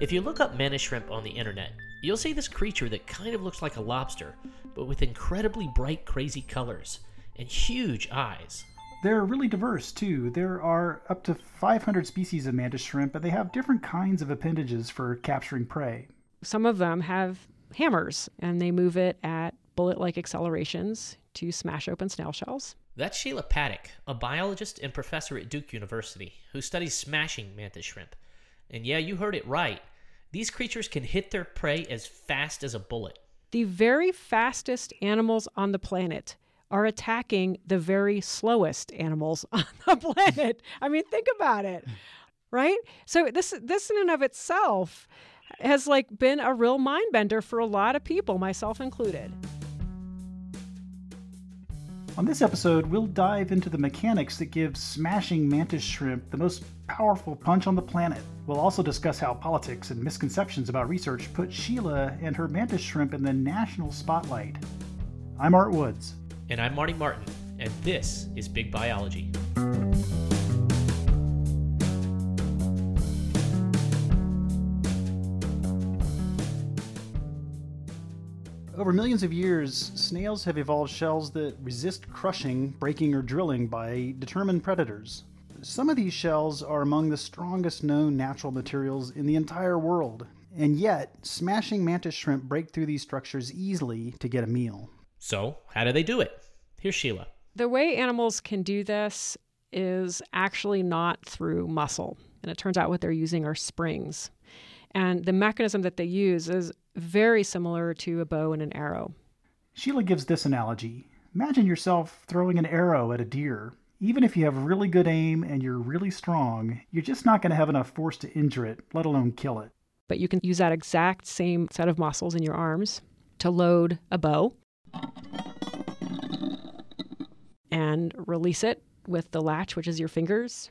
If you look up mantis shrimp on the internet, you'll see this creature that kind of looks like a lobster, but with incredibly bright, crazy colors and huge eyes. They're really diverse too. There are up to 500 species of mantis shrimp, and they have different kinds of appendages for capturing prey. Some of them have hammers, and they move it at bullet like accelerations to smash open snail shells. That's Sheila Patek, a biologist and professor at Duke University who studies smashing mantis shrimp. And yeah, you heard it right. These creatures can hit their prey as fast as a bullet. The very fastest animals on the planet are attacking the very slowest animals on the planet. I mean, think about it, right? So this this in and of itself has like been a real mind bender for a lot of people, myself included. On this episode, we'll dive into the mechanics that give smashing mantis shrimp the most powerful punch on the planet. We'll also discuss how politics and misconceptions about research put Sheila and her mantis shrimp in the national spotlight. I'm Art Woods. And I'm Marty Martin, and this is Big Biology. Over millions of years, snails have evolved shells that resist crushing, breaking, or drilling by determined predators. Some of these shells are among the strongest known natural materials in the entire world, and yet, smashing mantis shrimp break through these structures easily to get a meal. So, how do they do it? Here's Sheila. The way animals can do this is actually not through muscle. And it turns out what they're using are springs. And the mechanism that they use is very similar to a bow and an arrow. Sheila gives this analogy Imagine yourself throwing an arrow at a deer. Even if you have really good aim and you're really strong, you're just not going to have enough force to injure it, let alone kill it. But you can use that exact same set of muscles in your arms to load a bow and release it with the latch, which is your fingers.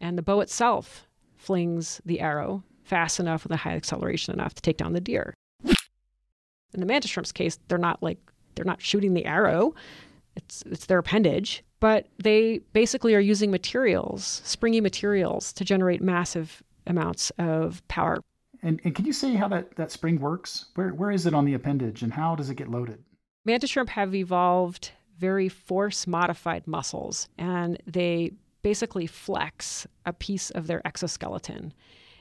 And the bow itself flings the arrow fast enough with a high acceleration enough to take down the deer. In the mantis shrimp's case, they're not like they're not shooting the arrow. It's it's their appendage, but they basically are using materials, springy materials to generate massive amounts of power. And, and can you say how that, that spring works? Where, where is it on the appendage and how does it get loaded? Mantis shrimp have evolved very force modified muscles, and they basically flex a piece of their exoskeleton.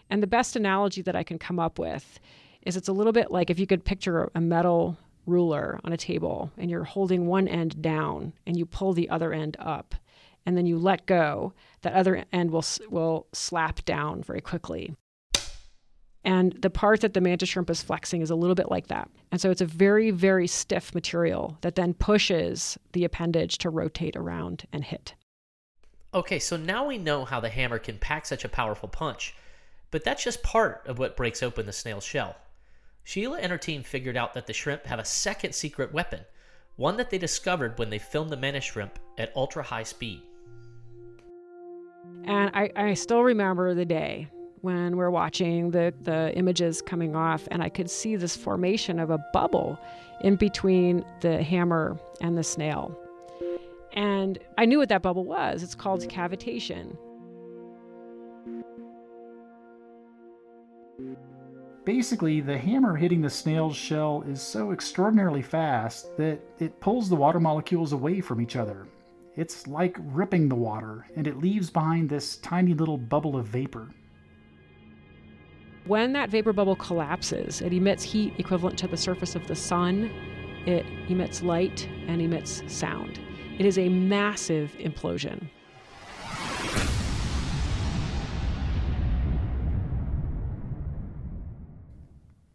And the best analogy that I can come up with is it's a little bit like if you could picture a metal ruler on a table and you're holding one end down and you pull the other end up and then you let go, that other end will will slap down very quickly. And the part that the mantis shrimp is flexing is a little bit like that. And so it's a very, very stiff material that then pushes the appendage to rotate around and hit. Okay, so now we know how the hammer can pack such a powerful punch, but that's just part of what breaks open the snail's shell. Sheila and her team figured out that the shrimp have a second secret weapon, one that they discovered when they filmed the mantis shrimp at ultra high speed. And I, I still remember the day when we're watching the, the images coming off, and I could see this formation of a bubble in between the hammer and the snail. And I knew what that bubble was. It's called cavitation. Basically, the hammer hitting the snail's shell is so extraordinarily fast that it pulls the water molecules away from each other. It's like ripping the water, and it leaves behind this tiny little bubble of vapor. When that vapor bubble collapses, it emits heat equivalent to the surface of the sun, it emits light, and emits sound. It is a massive implosion.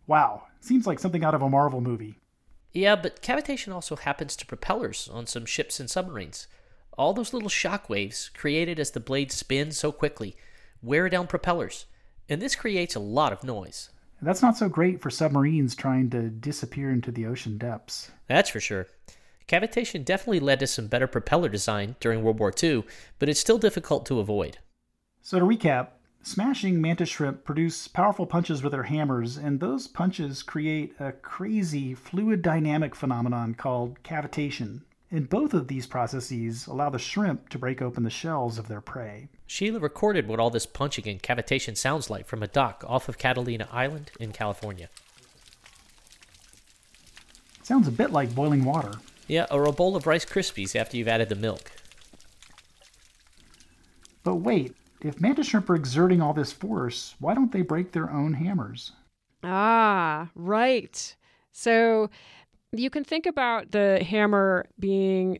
Wow, seems like something out of a Marvel movie. Yeah, but cavitation also happens to propellers on some ships and submarines. All those little shock waves created as the blades spin so quickly wear down propellers and this creates a lot of noise. That's not so great for submarines trying to disappear into the ocean depths. That's for sure. Cavitation definitely led to some better propeller design during World War II, but it's still difficult to avoid. So, to recap, smashing mantis shrimp produce powerful punches with their hammers, and those punches create a crazy fluid dynamic phenomenon called cavitation. And both of these processes allow the shrimp to break open the shells of their prey. Sheila recorded what all this punching and cavitation sounds like from a dock off of Catalina Island in California. Sounds a bit like boiling water. Yeah, or a bowl of Rice Krispies after you've added the milk. But wait, if mantis shrimp are exerting all this force, why don't they break their own hammers? Ah, right. So you can think about the hammer being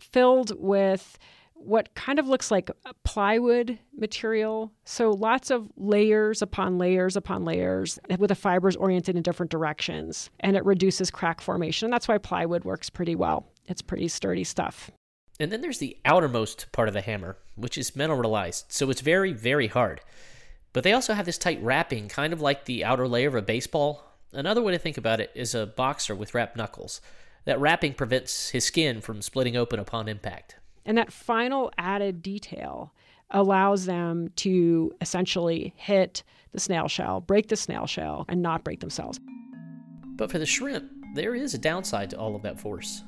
filled with what kind of looks like plywood material. So lots of layers upon layers upon layers with the fibers oriented in different directions. And it reduces crack formation. That's why plywood works pretty well. It's pretty sturdy stuff. And then there's the outermost part of the hammer, which is mineralized, so it's very, very hard. But they also have this tight wrapping, kind of like the outer layer of a baseball. Another way to think about it is a boxer with wrapped knuckles. That wrapping prevents his skin from splitting open upon impact. And that final added detail allows them to essentially hit the snail shell, break the snail shell, and not break themselves. But for the shrimp, there is a downside to all of that force.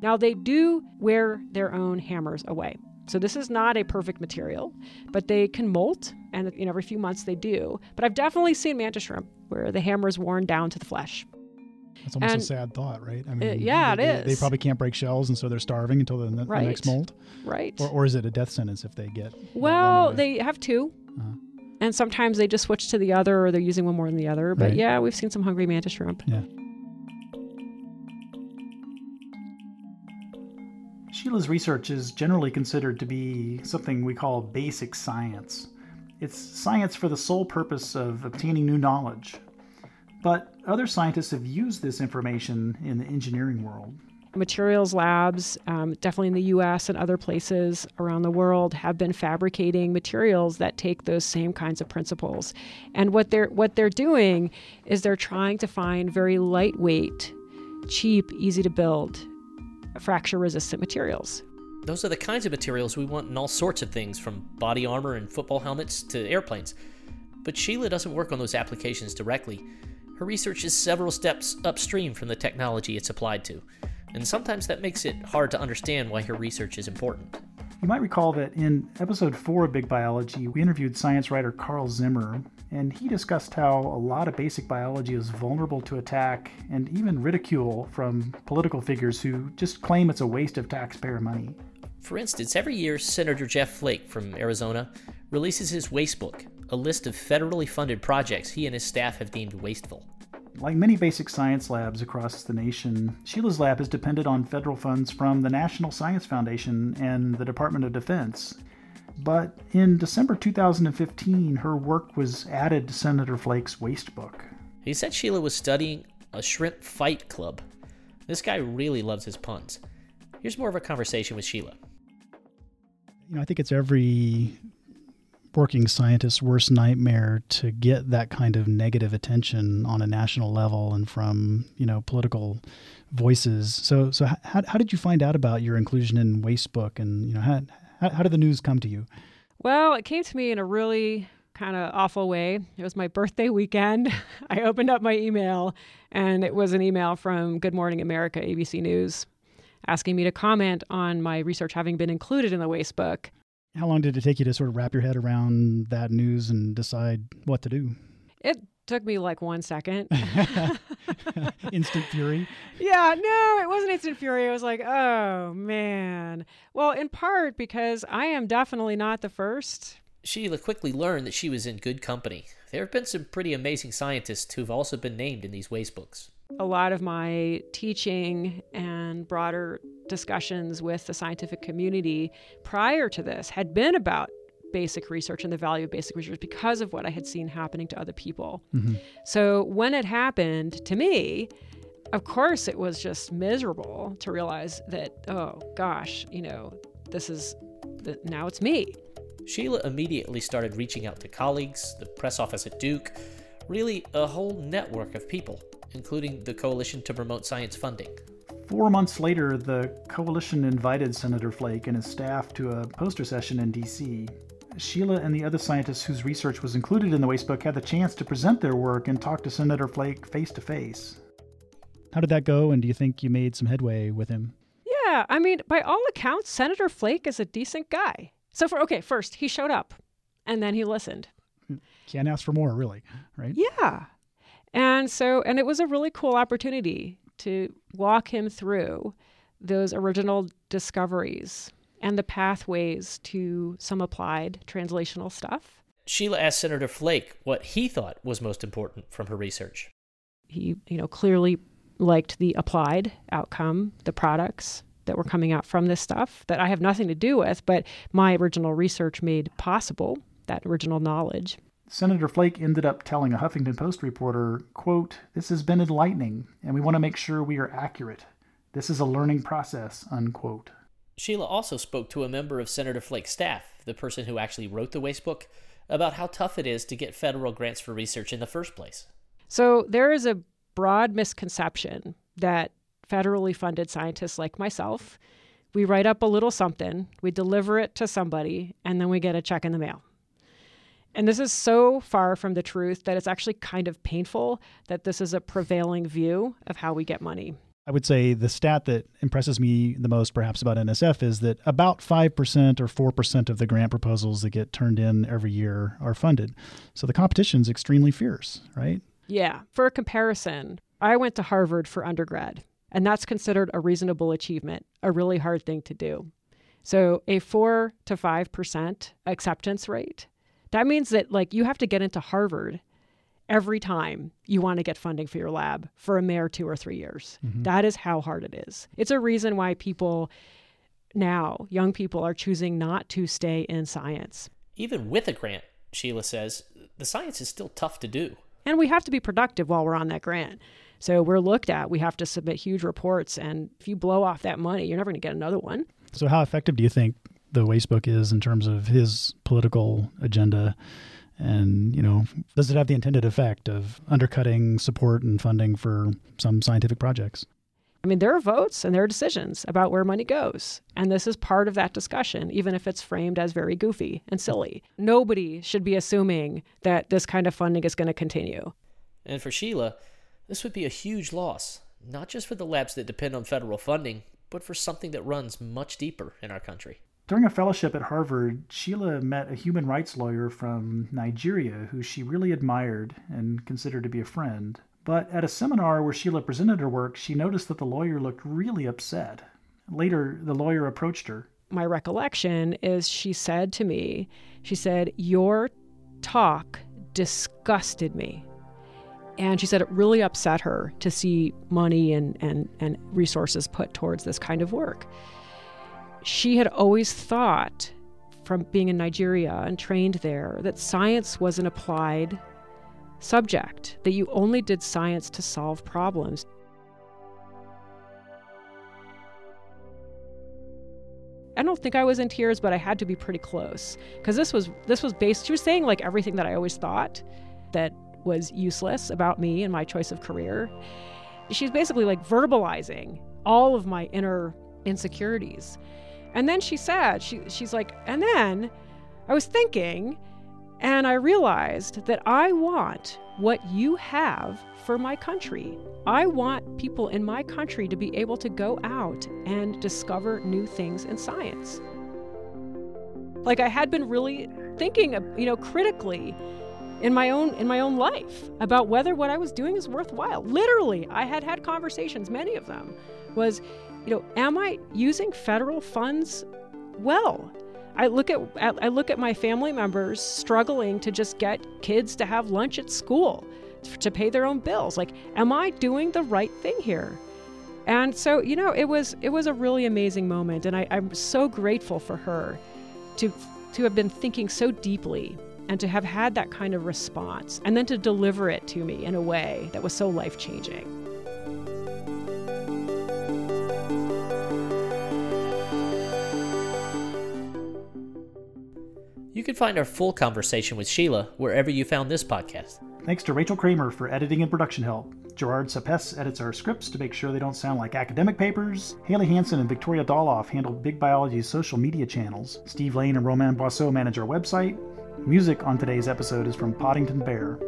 Now, they do wear their own hammers away. So this is not a perfect material, but they can molt, and you know, every few months they do. But I've definitely seen mantis shrimp where the hammer is worn down to the flesh. It's almost And- a sad thought, right? I Uh, yeah, they, it they- They probably can't break shells, and so they're starving until the, the Right. next molt. Right. Or, or is it a death sentence if they get? well, they have 2 Uh-huh. And sometimes they just switch to the other or they're using one more than the other. But Right. yeah, we've seen some hungry mantis shrimp. Yeah. Sheila's research is generally considered to be something we call basic science. It's science for the sole purpose of obtaining new knowledge. But other scientists have used this information in the engineering world. Materials labs, um, definitely in the US and other places around the world, have been fabricating materials that take those same kinds of principles. And what they're what they're doing is they're trying to find very lightweight, cheap, easy to build, fracture resistant materials. Those are the kinds of materials we want in all sorts of things, from body armor and football helmets to airplanes. But Sheila doesn't work on those applications directly. Her research is several steps upstream from the technology it's applied to, and sometimes that makes it hard to understand why her research is important. You might recall that in episode 4 of Big Biology, we interviewed science writer Carl Zimmer, and he discussed how a lot of basic biology is vulnerable to attack and even ridicule from political figures who just claim it's a waste of taxpayer money. For instance, every year, Senator Jeff Flake from Arizona releases his Waste Book, a list of federally funded projects he and his staff have deemed wasteful. Like many basic science labs across the nation, Sheila's lab has depended on federal funds from the National Science Foundation and the Department of Defense. But in December 2015, her work was added to Senator Flake's waste book. He said Sheila was studying a shrimp fight club. This guy really loves his puns. Here's more of a conversation with Sheila. you know, I think it's every working scientist's worst nightmare to get that kind of negative attention on a national level and from you know political voices. So, so how, how did you find out about your inclusion in Wastebook, and you know how, how how did the news come to you? Well, it came to me in a really kind of awful way. It was my birthday weekend. I opened up my email, and it was an email from Good Morning America, ABC News, asking me to comment on my research having been included in the waste book. How long did it take you to sort of wrap your head around that news and decide what to do? It took me like one second. Instant fury. yeah, no, it wasn't instant fury. It was like, oh man. Well, in part because I am definitely not the first. Sheila quickly learned that she was in good company. There have been some pretty amazing scientists who've also been named in these waste books. a lot of my teaching and broader discussions with the scientific community prior to this had been about basic research and the value of basic research because of what I had seen happening to other people. Mm-hmm. So when it happened to me, of course it was just miserable to realize that oh gosh, you know, this is the, now it's me. Sheila immediately started reaching out to colleagues, the press office at Duke, really a whole network of people, including the Coalition to Promote Science Funding. Four months later, the coalition invited Senator Flake and his staff to a poster session in D.C. Sheila and the other scientists whose research was included in the Wastebook had the chance to present their work and talk to Senator Flake face to face. How did that go? And do you think you made some headway with him? Yeah, I mean, by all accounts, Senator Flake is a decent guy. So for okay, first he showed up, and then he listened. Can't ask for more, really, right? Yeah, and so and it was a really cool opportunity to walk him through those original discoveries and the pathways to some applied translational stuff. Sheila asked Senator Flake what he thought was most important from her research. He, you know, clearly liked the applied outcome, the products that were coming out from this stuff that I have nothing to do with, but my original research made possible, that original knowledge. Senator Flake ended up telling a Huffington Post reporter, quote, This has been enlightening, and we want to make sure we are accurate. This is a learning process, unquote. Sheila also spoke to a member of Senator Flake's staff, the person who actually wrote the waste book, about how tough it is to get federal grants for research in the first place. So there is a broad misconception that federally funded scientists like myself, we write up a little something, we deliver it to somebody, and then we get a check in the mail. And this is so far from the truth that it's actually kind of painful that this is a prevailing view of how we get money. I would say the stat that impresses me the most, perhaps, about NSF is that about 5% or 4% of the grant proposals that get turned in every year are funded. So the competition is extremely fierce, right? Yeah. For a comparison, I went to Harvard for undergrad, and that's considered a reasonable achievement, a really hard thing to do. So a 4 to 5% acceptance rate, that means that like you have to get into Harvard every time you want to get funding for your lab for a mere two or three years. Mm-hmm. That is how hard it is. It's a reason why people now, young people, are choosing not to stay in science. Even with a grant, Sheila says, the science is still tough to do. And we have to be productive while we're on that grant. So we're looked at. We have to submit huge reports. And if you blow off that money, you're never going to get another one. So, how effective do you think the waste book is in terms of his political agenda? And, you know, does it have the intended effect of undercutting support and funding for some scientific projects? I mean, there are votes and there are decisions about where money goes. And this is part of that discussion, even if it's framed as very goofy and silly. Nobody should be assuming that this kind of funding is going to continue. And for Sheila, this would be a huge loss, not just for the labs that depend on federal funding, but for something that runs much deeper in our country. During a fellowship at Harvard, Sheila met a human rights lawyer from Nigeria who she really admired and considered to be a friend. But at a seminar where Sheila presented her work, she noticed that the lawyer looked really upset. Later, the lawyer approached her. My recollection is she said to me, she said, Your talk disgusted me. And she said it really upset her to see money and, and, and resources put towards this kind of work she had always thought, from being in Nigeria and trained there, that science was an applied subject, that you only did science to solve problems. I don't think I was in tears, but I had to be pretty close because this was this was based. She was saying like everything that I always thought that was useless about me and my choice of career. She's basically like verbalizing all of my inner insecurities. And then she said, she, she's like, and then I was thinking, and I realized that I want what you have for my country. I want people in my country to be able to go out and discover new things in science. Like I had been really thinking, uh, you know, critically in my own in my own life about whether what I was doing is worthwhile. Literally, I had had conversations, many of them was you know, am I using federal funds well? I look at, I look at my family members struggling to just get kids to have lunch at school, to pay their own bills. Like, am I doing the right thing here? And so, you know, it was it was a really amazing moment, and I, I'm so grateful for her to to have been thinking so deeply and to have had that kind of response, and then to deliver it to me in a way that was so life changing. You can find our full conversation with Sheila wherever you found this podcast. Thanks to Rachel Kramer for editing and production help. Gerard Sapes edits our scripts to make sure they don't sound like academic papers. Haley Hanson and Victoria Doloff handle Big Biology's social media channels. Steve Lane and Roman Boisseau manage our website. Music on today's episode is from Poddington Bear.